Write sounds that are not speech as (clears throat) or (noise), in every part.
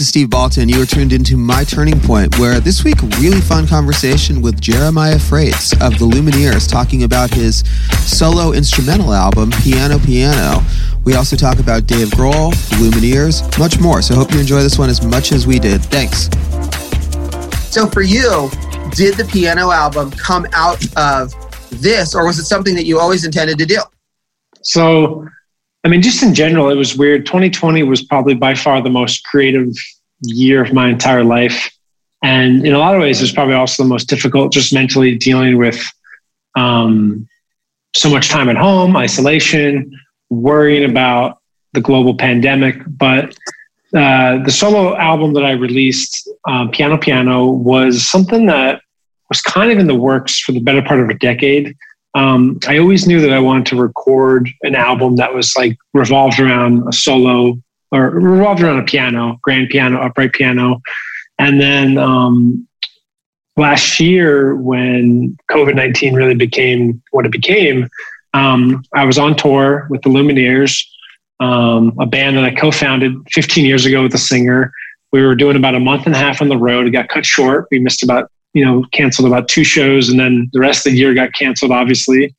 this is Steve Baltin. You are tuned into My Turning Point, where this week, really fun conversation with Jeremiah Fraites of the Lumineers, talking about his solo instrumental album, Piano Piano. We also talk about Dave Grohl, the Lumineers, much more. So hope you enjoy this one as much as we did. Thanks. So for you, did the piano album come out of this, or was it something that you always intended to do? So I mean, just in general, it was weird. 2020 was probably by far the most creative year of my entire life. And in a lot of ways, it was probably also the most difficult, just mentally dealing with um, so much time at home, isolation, worrying about the global pandemic. But uh, the solo album that I released, um, Piano Piano, was something that was kind of in the works for the better part of a decade um, I always knew that I wanted to record an album that was like revolved around a solo or revolved around a piano, grand piano, upright piano. And then um, last year, when COVID 19 really became what it became, um, I was on tour with the Lumineers, um, a band that I co founded 15 years ago with a singer. We were doing about a month and a half on the road. It got cut short. We missed about you know, canceled about two shows and then the rest of the year got canceled, obviously.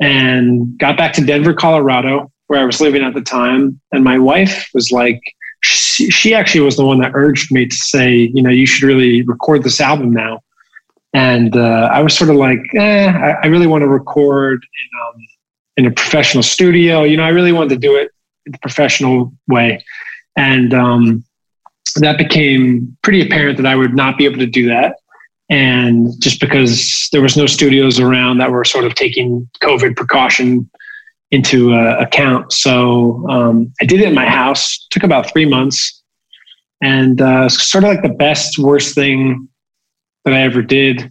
And got back to Denver, Colorado, where I was living at the time. And my wife was like, she, actually was the one that urged me to say, you know, you should really record this album now. And uh, I was sort of like, eh, I, I really want to record in, um, in a professional studio. You know, I really wanted to do it the professional way. And um, that became pretty apparent that I would not be able to do that and just because there was no studios around that were sort of taking COVID precaution into uh, account. So um, I did it in my house. Took about three months, and uh, sort of like the best worst thing that I ever did.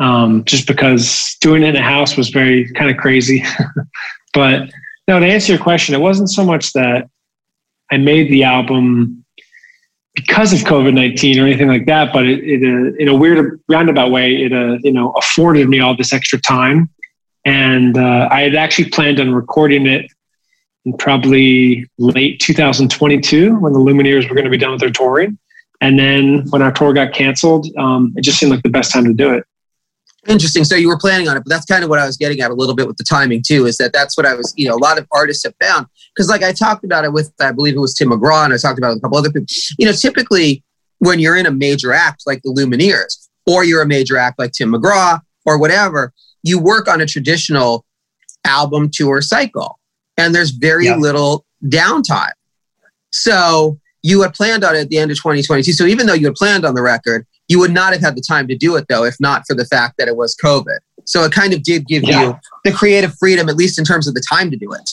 Um, just because doing it in a house was very kind of crazy. (laughs) but no, to answer your question, it wasn't so much that I made the album because of COVID nineteen or anything like that, but it, it uh, in a weird roundabout way, it uh, you know afforded me all this extra time, and uh, I had actually planned on recording it in probably late 2022 when the Lumineers were going to be done with their touring, and then when our tour got canceled, um, it just seemed like the best time to do it. Interesting. So you were planning on it, but that's kind of what I was getting at a little bit with the timing too. Is that that's what I was, you know, a lot of artists have found because, like I talked about it with, I believe it was Tim McGraw, and I talked about it with a couple other people. You know, typically when you're in a major act like the Lumineers, or you're a major act like Tim McGraw, or whatever, you work on a traditional album tour cycle, and there's very yeah. little downtime. So you had planned on it at the end of 2022. So even though you had planned on the record, you would not have had the time to do it though, if not for the fact that it was COVID. So it kind of did give yeah. you the creative freedom, at least in terms of the time to do it.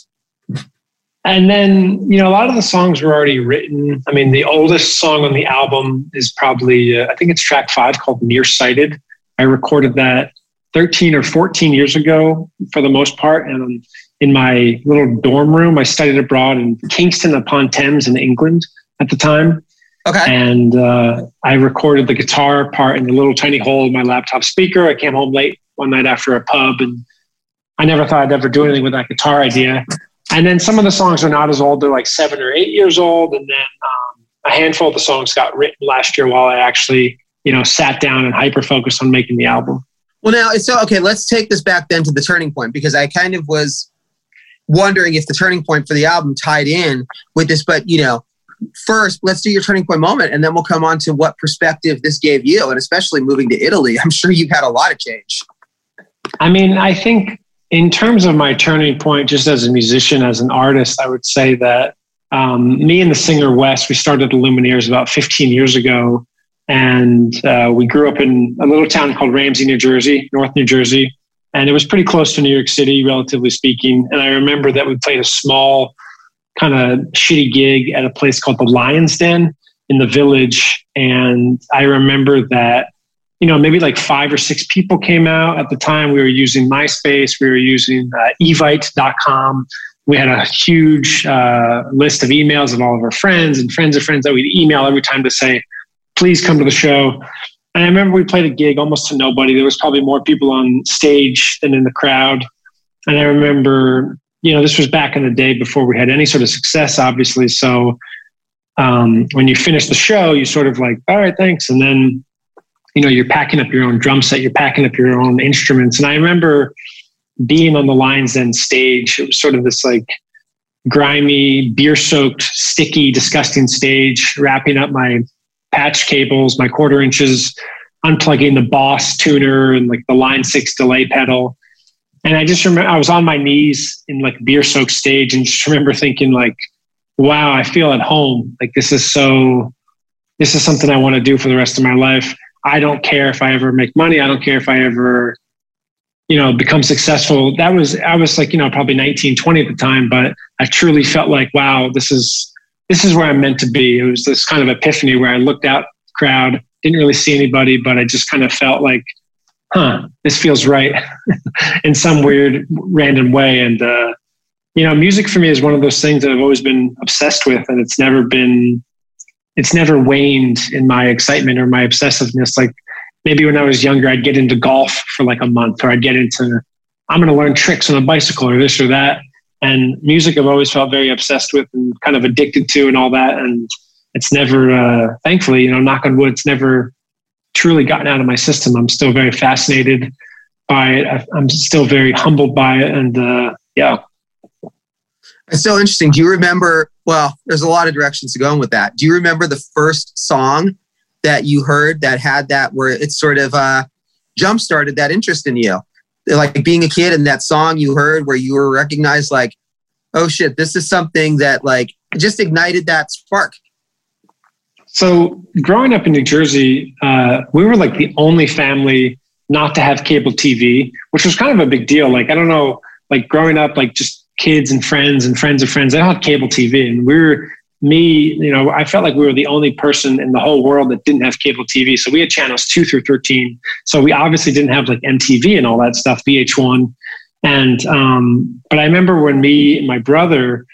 And then, you know, a lot of the songs were already written. I mean, the oldest song on the album is probably, uh, I think it's track five called Nearsighted. I recorded that 13 or 14 years ago for the most part. And in my little dorm room, I studied abroad in Kingston upon Thames in England at the time. Okay. And uh, I recorded the guitar part in the little tiny hole in my laptop speaker. I came home late one night after a pub and I never thought I'd ever do anything with that guitar idea. And then some of the songs are not as old. They're like seven or eight years old. And then um, a handful of the songs got written last year while I actually, you know, sat down and hyper focused on making the album. Well, now it's so okay. Let's take this back then to the turning point because I kind of was wondering if the turning point for the album tied in with this, but you know, first, let's do your turning point moment, and then we'll come on to what perspective this gave you, and especially moving to Italy. (laughs) I'm sure you've had a lot of change. I mean, I think in terms of my turning point, just as a musician, as an artist, I would say that um, me and the singer Wes, we started the Lumineers about 15 years ago, and uh, we grew up in a little town called Ramsey, New Jersey, North New Jersey, and it was pretty close to New York City, relatively speaking. And I remember that we played a small kind of shitty gig at a place called the Lion's Den in the village. And I remember that, you know, maybe like five or six people came out at the time. We were using MySpace, we were using uh, evite.com. We had a huge uh, list of emails of all of our friends and friends of friends that we'd email every time to say, please come to the show. And I remember we played a gig almost to nobody. There was probably more people on stage than in the crowd. And I remember you know, this was back in the day before we had any sort of success, obviously. So um, when you finish the show, you sort of like, all right, thanks. And then, you know, you're packing up your own drum set, you're packing up your own instruments. And I remember being on the Lion's Den stage. It was sort of this like grimy, beer soaked, sticky, disgusting stage, wrapping up my patch cables, my quarter inches, unplugging the Boss tuner and like the Line 6 delay pedal. And I just remember I was on my knees in like beer soaked stage and just remember thinking like, wow, I feel at home. Like this is so, this is something I want to do for the rest of my life. I don't care if I ever make money. I don't care if I ever, you know, become successful. That was, I was like, you know, probably 19, 20 at the time, but I truly felt like, wow, this is, this is where I'm meant to be. It was this kind of epiphany where I looked out crowd, didn't really see anybody, but I just kind of felt like, huh, this feels right (laughs) in some weird, random way. And, uh, you know, music for me is one of those things that I've always been obsessed with, and it's never been, it's never waned in my excitement or my obsessiveness. Like maybe when I was younger, I'd get into golf for like a month, or I'd get into, I'm going to learn tricks on a bicycle or this or that. And music, I've always felt very obsessed with and kind of addicted to, and all that. And it's never, uh, thankfully, you know, knock on wood, it's never truly gotten out of my system. I'm still very fascinated by it. I'm still very humbled by it, and uh, yeah. It's so interesting. Do you remember? Well, there's a lot of directions to go with that. Do you remember the first song that you heard that had that where it sort of uh, jump started that interest in you? Like being a kid and that song you heard where you were recognized, like, oh shit, this is something that like just ignited that spark. So, growing up in New Jersey, uh, we were like the only family not to have cable TV, which was kind of a big deal. Like, I don't know, like growing up, like just kids and friends and friends of friends, they don't have cable TV. And we are me, you know, I felt like we were the only person in the whole world that didn't have cable TV. So we had channels two through 13. So we obviously didn't have like MTV and all that stuff, VH1. And, um, but I remember when me and my brother,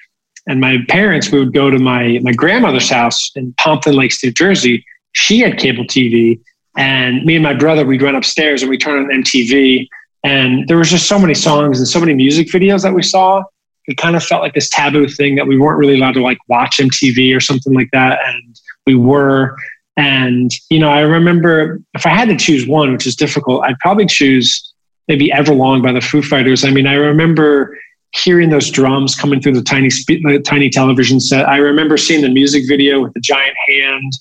and my parents, we would go to my my grandmother's house in Pompton Lakes, New Jersey. She had cable TV, and me and my brother we'd run upstairs and we turn on MTV. And there was just so many songs and so many music videos that we saw. It kind of felt like this taboo thing that we weren't really allowed to like watch MTV or something like that, and we were. And you know, I remember if I had to choose one, which is difficult, I'd probably choose maybe Everlong by the Foo Fighters. I mean, I remember hearing those drums coming through the tiny the tiny television set. I remember seeing the music video with the giant hand.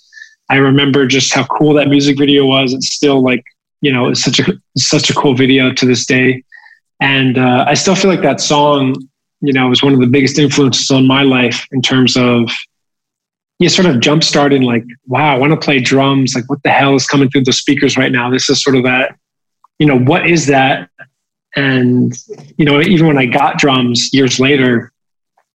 I remember just how cool that music video was. It's still like you know it's such a such a cool video to this day, and uh, I still feel like that song you know it was one of the biggest influences on my life in terms of you sort of jump starting like wow I want to play drums like what the hell is coming through the speakers right now. This is sort of that you know what is that and, you know, even when I got drums years later,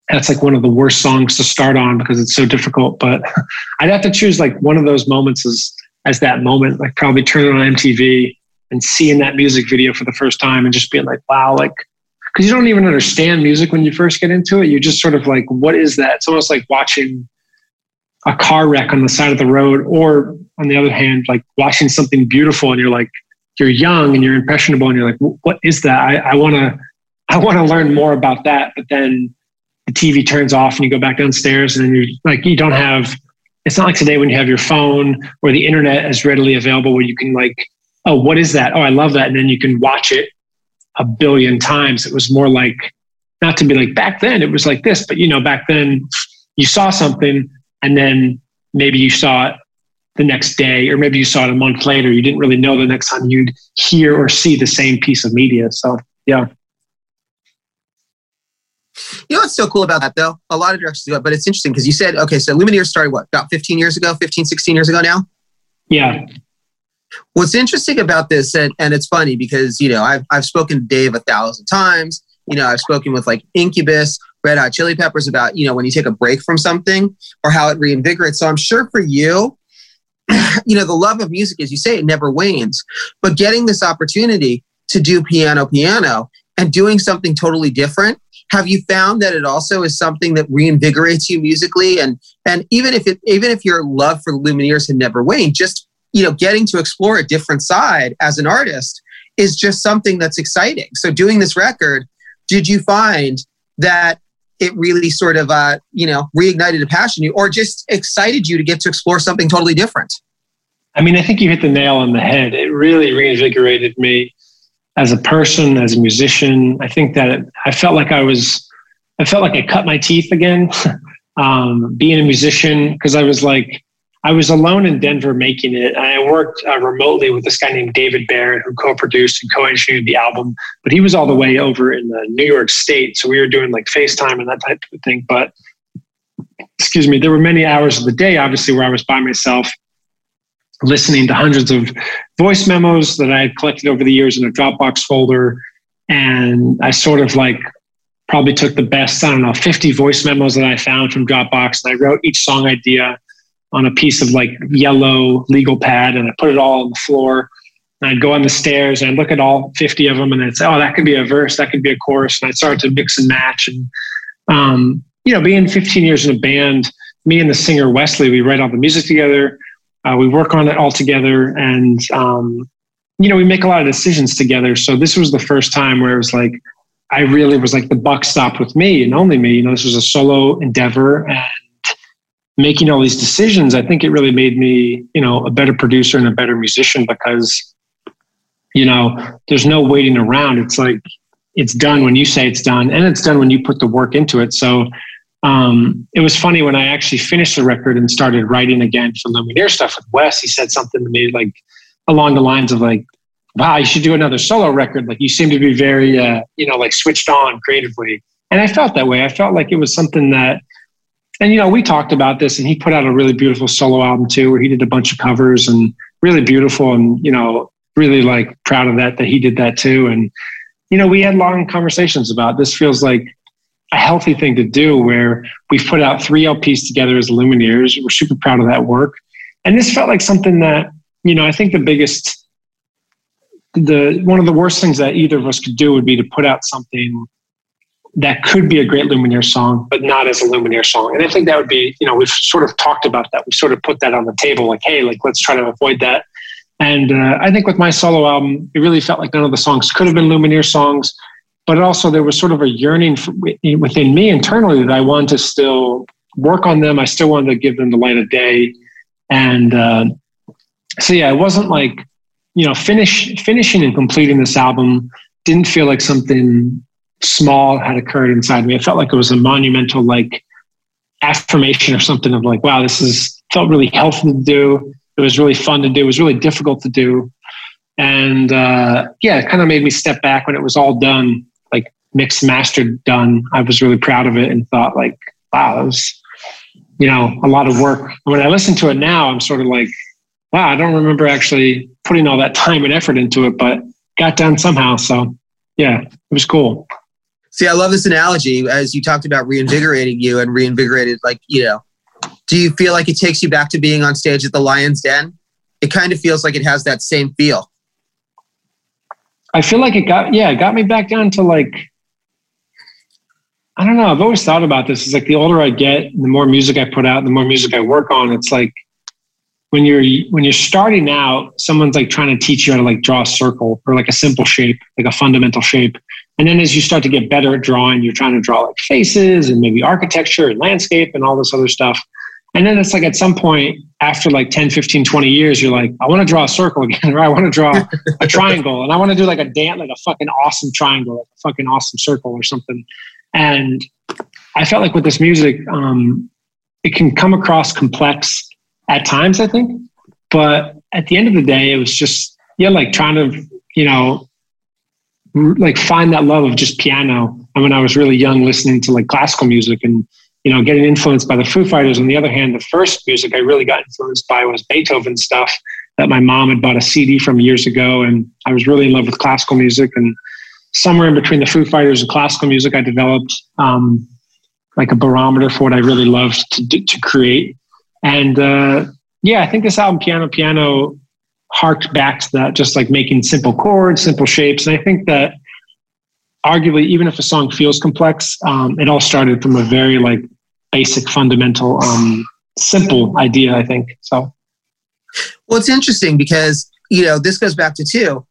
that's like one of the worst songs to start on because it's so difficult. But (laughs) I'd have to choose like one of those moments as, as that moment, like probably turning on MTV and seeing that music video for the first time and just being like, wow, like, because you don't even understand music when you first get into it. You're just sort of like, what is that? It's almost like watching a car wreck on the side of the road, or on the other hand, like watching something beautiful and you're like, you're young and you're impressionable and you're like, what is that? I want to, I want to learn more about that. But then the TV turns off and you go back downstairs and then you're like, you don't have, it's not like today when you have your phone or the internet is readily available where you can like, oh, what is that? Oh, I love that. And then you can watch it a billion times. It was more like, not to be like back then it was like this, but you know, back then you saw something and then maybe you saw it the next day, or maybe you saw it a month later. You didn't really know the next time you'd hear or see the same piece of media. So, yeah. You know what's so cool about that, though? A lot of directions go, but it's interesting because you said, okay, so Lumineers started what, about 15 years ago, 15, 16 years ago now? Yeah. What's interesting about this, and, and it's funny because, you know, I've, I've spoken to Dave a thousand times. You know, I've spoken with like Incubus, Red Hot Chili Peppers about, you know, when you take a break from something or how it reinvigorates. So I'm sure for you, (clears throat) you know, the love of music, as you say, it never wanes. But getting this opportunity to do piano, piano, and doing something totally different, have you found that it also is something that reinvigorates you musically? And and even if it even if your love for the Lumineers had never waned, just you know, getting to explore a different side as an artist is just something that's exciting. So doing this record, did you find that it really sort of, uh, you know, reignited a passion you or just excited you to get to explore something totally different? I mean, I think you hit the nail on the head. It really reinvigorated me as a person, as a musician. I think that it, I felt like I was, I felt like I cut my teeth again, (laughs) um, being a musician, because I was like, I was alone in Denver making it. And I worked uh, remotely with this guy named David Barrett, who co-produced and co-engineered the album. But he was all the way over in the New York State, so we were doing like FaceTime and that type of thing. But excuse me, there were many hours of the day, obviously, where I was by myself, listening to hundreds of voice memos that I had collected over the years in a Dropbox folder, and I sort of like probably took the best, I don't know, 50 voice memos that I found from Dropbox, and I wrote each song idea on a piece of like yellow legal pad and I put it all on the floor. And I'd go on the stairs and I'd look at all 50 of them and I'd say, oh, that could be a verse, that could be a chorus. And I'd start to mix and match. And, um, you know, being 15 years in a band, me and the singer Wesley, we write all the music together. Uh, we work on it all together. And, um, you know, we make a lot of decisions together. So this was the first time where it was like, I really was like the buck stopped with me and only me. You know, this was a solo endeavor and making all these decisions, I think it really made me, you know, a better producer and a better musician because, you know, there's no waiting around. It's like it's done when you say it's done, and it's done when you put the work into it. So um, it was funny when I actually finished the record and started writing again for Lumineer stuff with Wes. He said something to me like along the lines of like, "Wow, you should do another solo record. Like you seem to be very, uh, you know, like switched on creatively." And I felt that way. I felt like it was something that and you know we talked about this and he put out a really beautiful solo album too where he did a bunch of covers and really beautiful and you know really like proud of that that he did that too. And you know we had long conversations about this feels like a healthy thing to do where we've put out three lps together as lumineers. We're super proud of that work. And this felt like something that you know i think the biggest the one of the worst things that either of us could do would be to put out something that could be a great Lumineer song, but not as a Lumineer song. And I think that would be, you know, we've sort of talked about that. We sort of put that on the table, like, hey, like let's try to avoid that. And uh, I think with my solo album, it really felt like none of the songs could have been Lumineer songs, but also there was sort of a yearning within me internally that I wanted to still work on them. I still wanted to give them the light of day. And uh, so, yeah, it wasn't like, you know, finish finishing and completing this album didn't feel like something small had occurred inside me. It felt like it was a monumental like affirmation or something of like, wow, this is felt really healthy to do. It was really fun to do. It was really difficult to do. And uh, yeah, it kind of made me step back when it was all done, like mixed, mastered, done. I was really proud of it and thought like, wow, that was, you know, a lot of work. When I listen to it now, I'm sort of like, wow, I don't remember actually putting all that time and effort into it, but got done somehow. So yeah, it was cool. See, I love this analogy as you talked about reinvigorating you and reinvigorated, like, you know, do you feel like it takes you back to being on stage at the Lion's Den? It kind of feels like it has that same feel. I feel like it got, yeah, it got me back down to like, I don't know. I've always thought about this. It's like the older I get, the more music I put out, the more music I work on. It's like when you're when you're starting out, someone's like trying to teach you how to like draw a circle or like a simple shape, like a fundamental shape. And then as you start to get better at drawing, you're trying to draw like faces and maybe architecture and landscape and all this other stuff. And then it's like at some point after like 10, 15, 20 years, you're like, I want to draw a circle (laughs) again, or I want to draw a (laughs) triangle. And I want to do like a dance, like a fucking awesome triangle, like a fucking awesome circle or something. And I felt like with this music, um, it can come across complex at times, I think. But at the end of the day, it was just, yeah, like trying to, you know, like find that love of just piano. And when I was really young, listening to like classical music and you know getting influenced by the Foo Fighters. On the other hand, the first music I really got influenced by was Beethoven stuff that my mom had bought a CD from years ago, and I was really in love with classical music. And somewhere in between the Foo Fighters and classical music, I developed um, like a barometer for what I really loved to to create. And uh, yeah, I think this album, Piano Piano, harked back to that, just like making simple chords, simple shapes. And I think that arguably, even if a song feels complex, um, it all started from a very like basic, fundamental, um, simple idea. I think so. Well, it's interesting because you know this goes back to two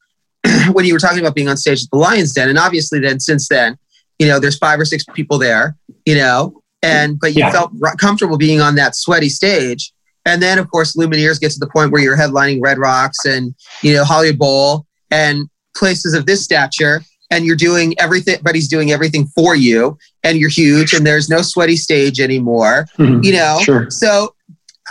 (clears throat) when you were talking about being on stage at the Lions Den, and obviously then since then, you know, there's five or six people there. you know, and but you Yeah. felt comfortable being on that sweaty stage. And then, of course, Lumineers gets to the point where you're headlining Red Rocks and you know Hollywood Bowl and places of this stature, and you're doing everything. But he's doing everything for you, and you're huge, and there's no sweaty stage anymore. Mhm. You know, Sure. so,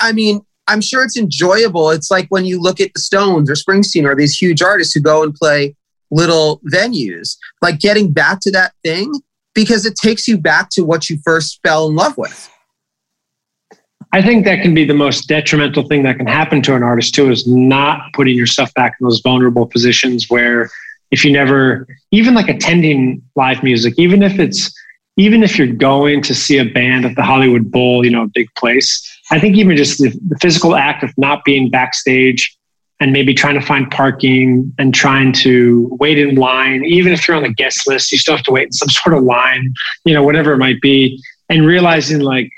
I mean, I'm sure it's enjoyable. It's like when you look at the Stones or Springsteen or these huge artists who go and play little venues, like getting back to that thing because it takes you back to what you first fell in love with. I think that can be the most detrimental thing that can happen to an artist too is not putting yourself back in those vulnerable positions where if you never even like attending live music, even if it's even if you're going to see a band at the Hollywood Bowl, you know, a big place, I think even just the, the physical act of not being backstage and maybe trying to find parking and trying to wait in line, even if you're on the guest list, you still have to wait in some (laughs) sort of line, you know, whatever it might be, and realizing like,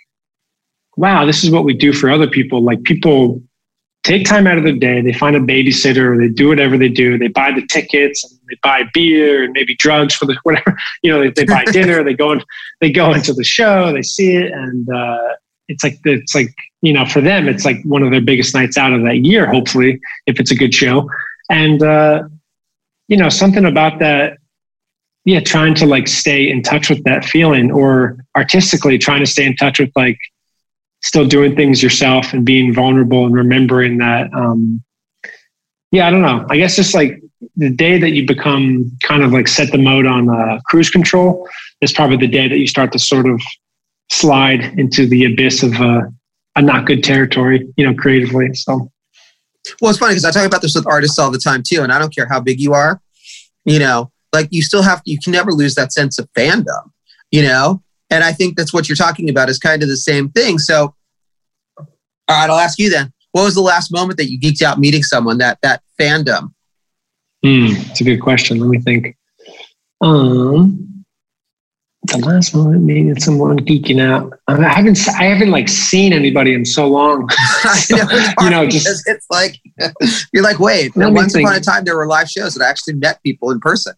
wow, this is what we do for other people. Like people take time out of their day, they find a babysitter, they do whatever they do, they buy the tickets, and they buy beer and maybe drugs for the (laughs) whatever, you know, they, they buy dinner, they go and they go into the show, they see it, and uh, it's like it's like you know for them it's like one of their biggest nights out of that year. Hopefully, if it's a good show, and uh, you know something about that. Yeah, trying to like stay in touch with that feeling, or artistically trying to stay in touch with like still doing things yourself and being vulnerable and remembering that. Um, yeah, I don't know. I guess just like the day that you become kind of like set the mode on uh, cruise control is probably the day that you start to sort of slide into the abyss of uh, a not good territory, you know, creatively. So Well, it's funny because I talk about this with artists all the time too, and I don't care how big you are, you know, like you still have to you can never lose that sense of fandom, you know, and I think that's what you're talking about is kind of the same thing. So, all right, I'll ask you then. What was the last moment that you geeked out meeting someone that that fandom? hmm, it's a good question. Let me think. Um, the last moment meeting it's someone geeking out. I haven't, I haven't like seen anybody in so long. (laughs) I know, (laughs) you know, just it's like (laughs) you're like, wait, once upon a time there were live shows that I actually met people in person.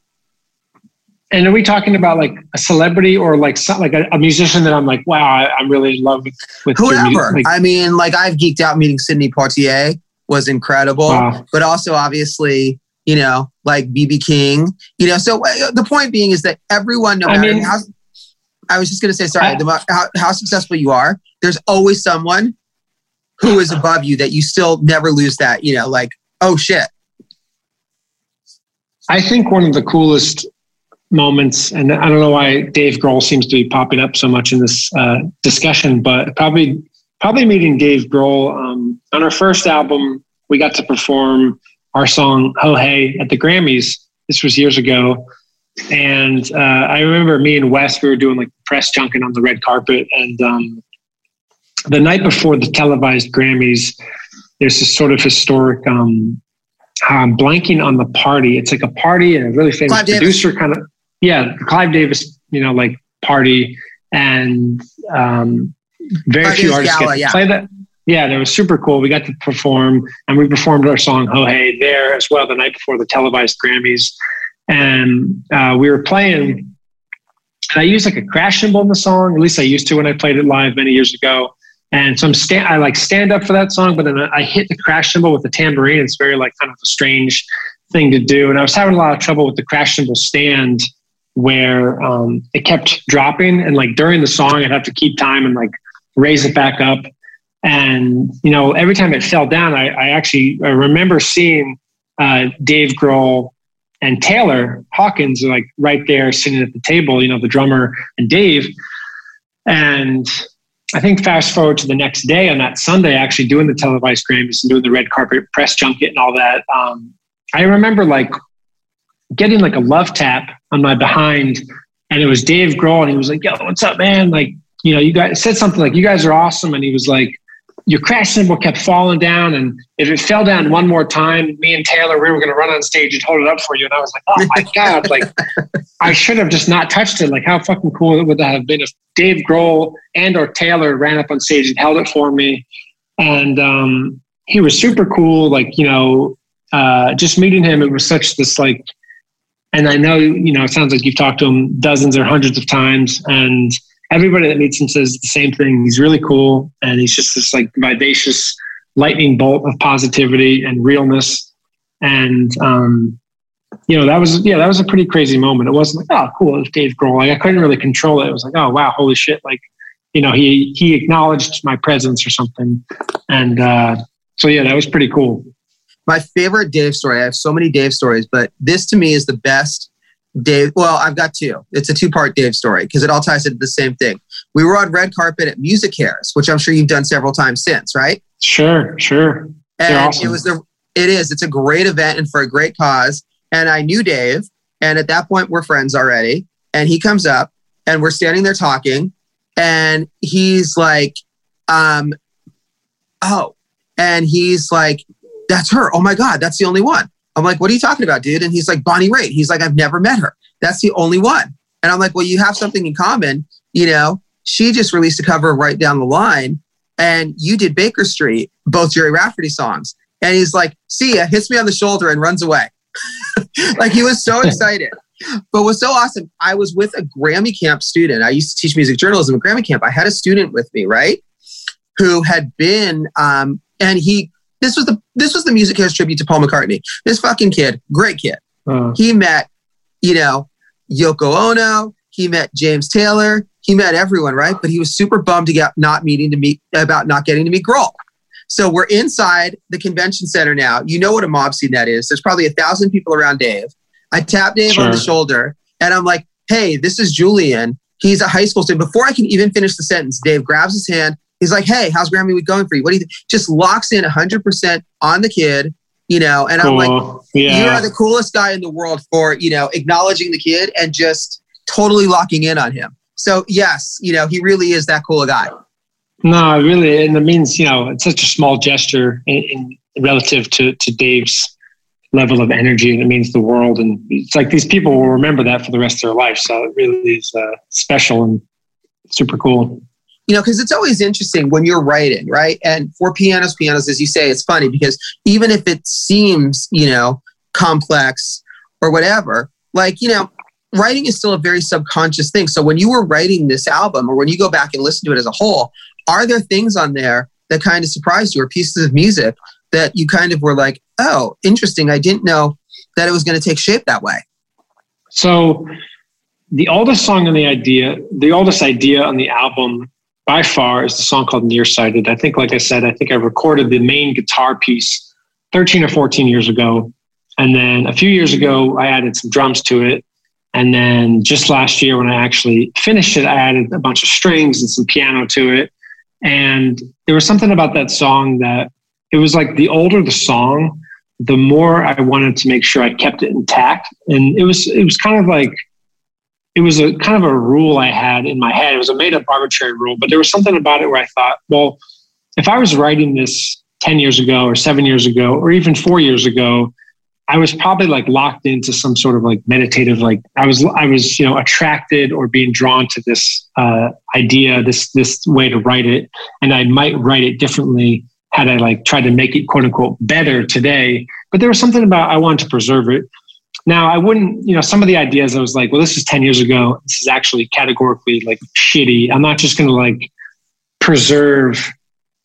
And are we talking about like a celebrity or like some, like a, a musician that I'm like, wow, I, I'm really in love with, Whoever. Like, I mean, like I've geeked out meeting Sidney Poitier was incredible. wow. but also obviously, you know, like BB King, you know. So uh, the point being is that everyone, no I matter mean- how, I was just going to say, sorry, I- the, how, how successful you are, there's always someone who is above you that you still never lose that, you know, like, oh shit. I think one of the coolest moments, and I don't know why Dave Grohl seems to be popping up so much in this uh, discussion, but probably probably meeting Dave Grohl um, on our first album, we got to perform our song "Oh Hey" at the Grammys. This was years ago, and uh, I remember me and Wes we were doing like press junket on the red carpet, and um, the night before the televised Grammys, there's this sort of historic. Um, I'm blanking on the party. It's like a party and a really famous Clive Davis. producer kind of yeah, Clive Davis, you know, like party and um, very Clive few artists Gala, get to yeah. play that. Yeah, that was super cool. We got to perform and we performed our song "Oh Hey" there as well the night before the televised Grammys, and uh, we were playing. And I used like a crash cymbal in the song. At least I used to when I played it live many years ago. And so I'm stand, I like stand up for that song, but then I hit the crash cymbal with the tambourine. It's very like kind of a strange thing to do. And I was having a lot of trouble with the crash cymbal stand where um, it kept dropping. And like during the song, I'd have to keep time and like raise it back up. And, you know, every time it fell down, I, I actually I remember seeing uh, Dave Grohl and Taylor Hawkins like right there sitting at the table, you know, the drummer and Dave. And I think fast forward to the next day on that Sunday, actually doing the televised Grammys and doing the red carpet press junket and all that. Um, I remember like getting like a love tap on my behind, and it was Dave Grohl, and he was like, "Yo, what's up, man? Like, you know, you guys said something like, you guys are awesome," and he was like, "Your crash cymbal kept falling down, and if it fell down one more time, me and Taylor, we were going to run on stage and hold it up for you." And I was like, "Oh my (laughs) god!" Like, I should have just not touched it. Like, how fucking cool would that have been if Dave Grohl and or Taylor ran up on stage and held it for me? And um, he was super cool. Like, you know, uh, just meeting him, it was such this like, and I know, you know, it sounds like you've talked to him dozens or hundreds of times. And everybody that meets him says the same thing. He's really cool, and he's just this like vivacious lightning bolt of positivity and realness. And um, you know, that was yeah, that was a pretty crazy moment. It wasn't like, oh, cool, it was Dave Grohl. Like I couldn't really control it. It was like, oh wow, holy shit! Like, you know, he he acknowledged my presence or something, and uh, so yeah, that was pretty cool. My favorite Dave story. I have so many Dave stories, but this to me is the best Dave. Well, I've got two. It's a two part Dave story because it all ties into the same thing. We were on red carpet at MusiCares, which I'm sure you've done several times since, right? Sure, sure. And awesome. it was the. It is. It's a great event and for a great cause. And I knew Dave, and at that point we're friends already. And he comes up, and we're standing there talking, and he's like, um, "Oh," and he's like, "That's her. Oh my god, that's the only one." I'm like, what are you talking about, dude? And he's like, Bonnie Raitt. He's like, I've never met her. That's the only one. And I'm like, well, you have something in common. You know, she just released a cover right down the line, and you did Baker Street, both Gerry Rafferty songs. And he's like, see ya, hits me on the shoulder and runs away. (laughs) like he was so (laughs) excited. But what's so awesome, I was with a Grammy Camp student. I used to teach music journalism at Grammy Camp. I had a student with me, right? Who had been, um, and he this was the this was the Music MusiCares tribute to Paul McCartney. This fucking kid, great kid. Uh. He met, you know, Yoko Ono. He met James Taylor. He met everyone, right? But he was super bummed to get not meeting to meet about not getting to meet Grohl. So we're inside the convention center now. You know what a mob scene that is. There's probably a thousand people around Dave. I tap Dave sure. on the shoulder and I'm like, hey, this is Julian. He's a high school student. Before I can even finish the sentence, Dave grabs his hand, He's like, hey, how's Grammy Week going for you? What do you think? Just locks in 100% on the kid, you know, and cool. I'm like, yeah. you are the coolest guy in the world for, you know, acknowledging the kid and just totally locking in on him. So, yes, you know, he really is that cool guy. No, really. And it means, you know, it's such a small gesture in, in relative to, to Dave's level of energy and it means the world. And it's like these people will remember that for the rest of their life. So it really is uh, special and super cool you know, because it's always interesting when you're writing, right? And for pianos, pianos, as you say, it's funny because even if it seems, you know, complex or whatever, like, you know, writing is still a very subconscious thing. So when you were writing this album or when you go back and listen to it as a whole, are there things on there that kind of surprised you or pieces of music that you kind of were like, oh, interesting. I didn't know that it was going to take shape that way? So the oldest song on the idea, the oldest idea on the album by far is the song called Nearsighted. I think, like I said, I think I recorded the main guitar piece 13 or 14 years ago. And then a few years ago, I added some drums to it. And then just last year, when I actually finished it, I added a bunch of strings and some piano to it. And there was something about that song that it was like the older the song, the more I wanted to make sure I kept it intact. And it was it was kind of like it was a kind of a rule I had in my head. It was a made up arbitrary rule, but there was something about it where I thought, well, if I was writing this 10 years ago or seven years ago or even four years ago, I was probably like locked into some sort of like meditative, like I was, I was, you know, attracted or being drawn to this uh, idea, this, this way to write it. And I might write it differently had I like tried to make it quote unquote better today. But there was something about I wanted to preserve it. Now, I wouldn't, you know, some of the ideas I was like, well, this is 10 years ago. This is actually categorically like shitty. I'm not just going to like preserve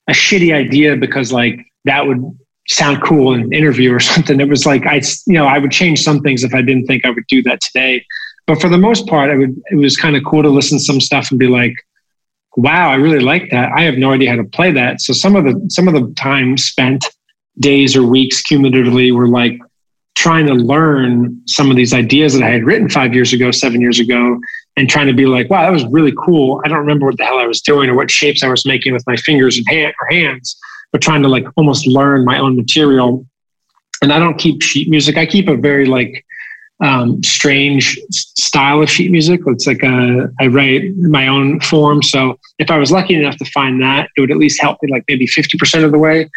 a shitty idea because like that would sound cool in an interview or (laughs) something. It was like, I, you know, I would change some things if I didn't think I would do that today. But for the most part, I would, it was kind of cool to listen to some stuff and be like, wow, I really like that. I have no idea how to play that. So some of the, some of the time spent days or weeks cumulatively were like, trying to learn some of these ideas that I had written five years ago, seven years ago, and trying to be like, wow, that was really cool. I don't remember what the hell I was doing or what shapes I was making with my fingers and hand, or hands, but trying to like almost learn my own material. And I don't keep sheet music. I keep a very like um, strange style of sheet music. It's like a, I write my own form. So if I was lucky enough to find that, it would at least help me like maybe 50% of the way.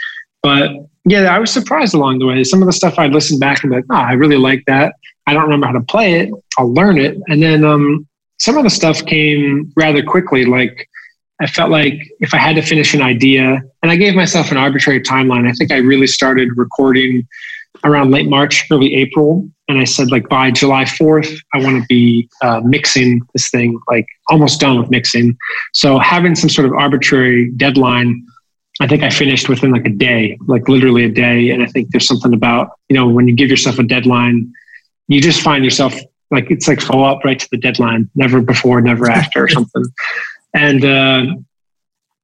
But yeah, I was surprised along the way. Some of the stuff I'd listen back and be like, oh, I really like that. I don't remember how to play it. I'll learn it. And then um, some of the stuff came rather quickly. Like I felt like if I had to finish an idea, and I gave myself an arbitrary timeline, I think I really started recording around late March, early April, and I said like by July 4th, I want to be uh, mixing this thing, like almost done with mixing. So having some sort of arbitrary deadline, I think I finished within like a day, like literally a day. And I think there's something about you know when you give yourself a deadline, you just find yourself like it's like follow up right to the deadline, never before, never after, or something. And uh,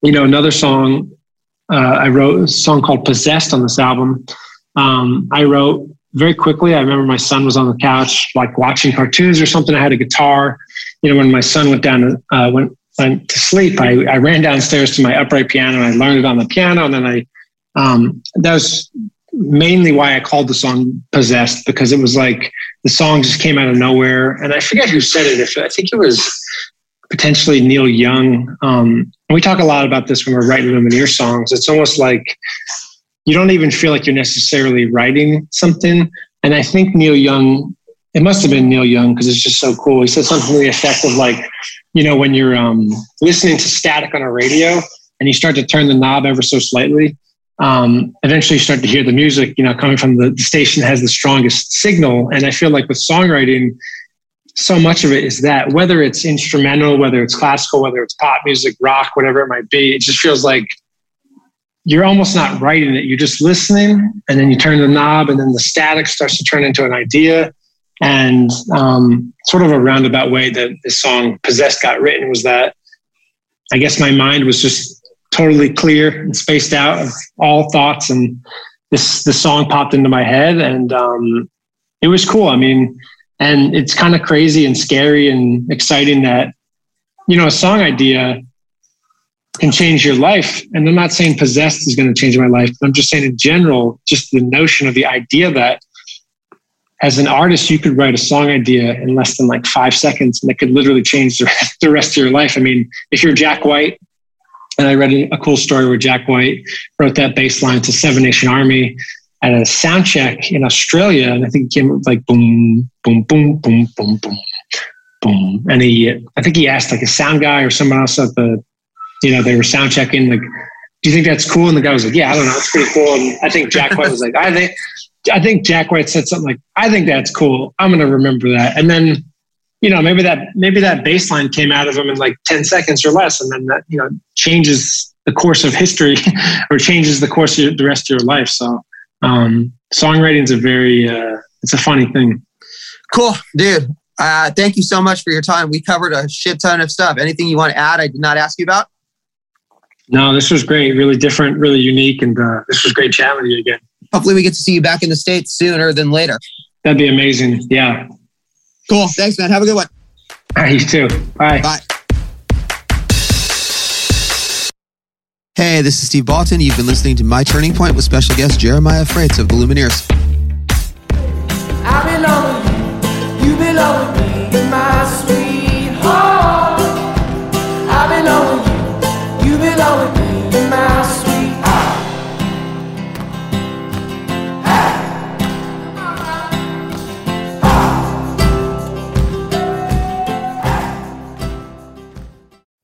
you know another song uh, I wrote a song called "Possessed" on this album. Um, I wrote very quickly. I remember my son was on the couch, like watching cartoons or something. I had a guitar. You know, when my son went down, uh, went, went to sleep, I, I ran downstairs to my upright piano and I learned it on the piano. And then I, um, that was mainly why I called the song "Possessed" because it was like the song just came out of nowhere. And I forget who said it. If I think it was potentially Neil Young. Um, we talk a lot about this when we're writing Lumineer songs. It's almost like you don't even feel like you're necessarily writing something. And I think Neil Young, it must have been Neil Young because it's just so cool. He said something to the effect of like, you know, when you're um, listening to static on a radio and you start to turn the knob ever so slightly, um, eventually you start to hear the music, you know, coming from the, the station that has the strongest signal. And I feel like with songwriting, so much of it is that whether it's instrumental, whether it's classical, whether it's pop music, rock, whatever it might be, it just feels like you're almost not writing it. You're just listening, and then you turn the knob, and then the static starts to turn into an idea. And um, sort of a roundabout way that the song "Possessed" got written was that I guess my mind was just totally clear and spaced out of all thoughts, and this the song popped into my head, and um, it was cool. I mean, and it's kind of crazy and scary and exciting that you know a song idea can change your life. And I'm not saying possessed is going to change my life, but I'm just saying in general, just the notion of the idea that as an artist, you could write a song idea in less than like five seconds and it could literally change the rest of your life. I mean, if you're Jack White, and I read a cool story where Jack White wrote that bass line to Seven Nation Army at a sound check in Australia. And I think it came like boom, boom, boom, boom, boom, boom, boom. And he, I think he asked like a sound guy or someone else at the you know, they were sound checking, like, do you think that's cool? And the guy was like, yeah, I don't know. It's pretty cool. And I think Jack White was like, I think, I think Jack White said something like, I think that's cool. I'm going to remember that. And then, you know, maybe that, maybe that bass line came out of him in like 10 seconds or less. And then that, you know, changes the course of history (laughs) or changes the course of the rest of your life. So, um, songwriting is a very, uh, it's a funny thing. Cool, dude. Uh, thank you so much for your time. We covered a shit ton of stuff. Anything you want to add? I did not ask you about. No, this was great. Really different, really unique. And uh, this was great chatting with you again. Hopefully, we get to see you back in the States sooner than later. That'd be amazing. Yeah. Cool. Thanks, man. Have a good one. All right, you too. Bye. Bye. Hey, this is Steve Baltin. You've been listening to My Turning Point with special guest Jeremiah Fraites of the Lumineers. I belong with you. You belong with me.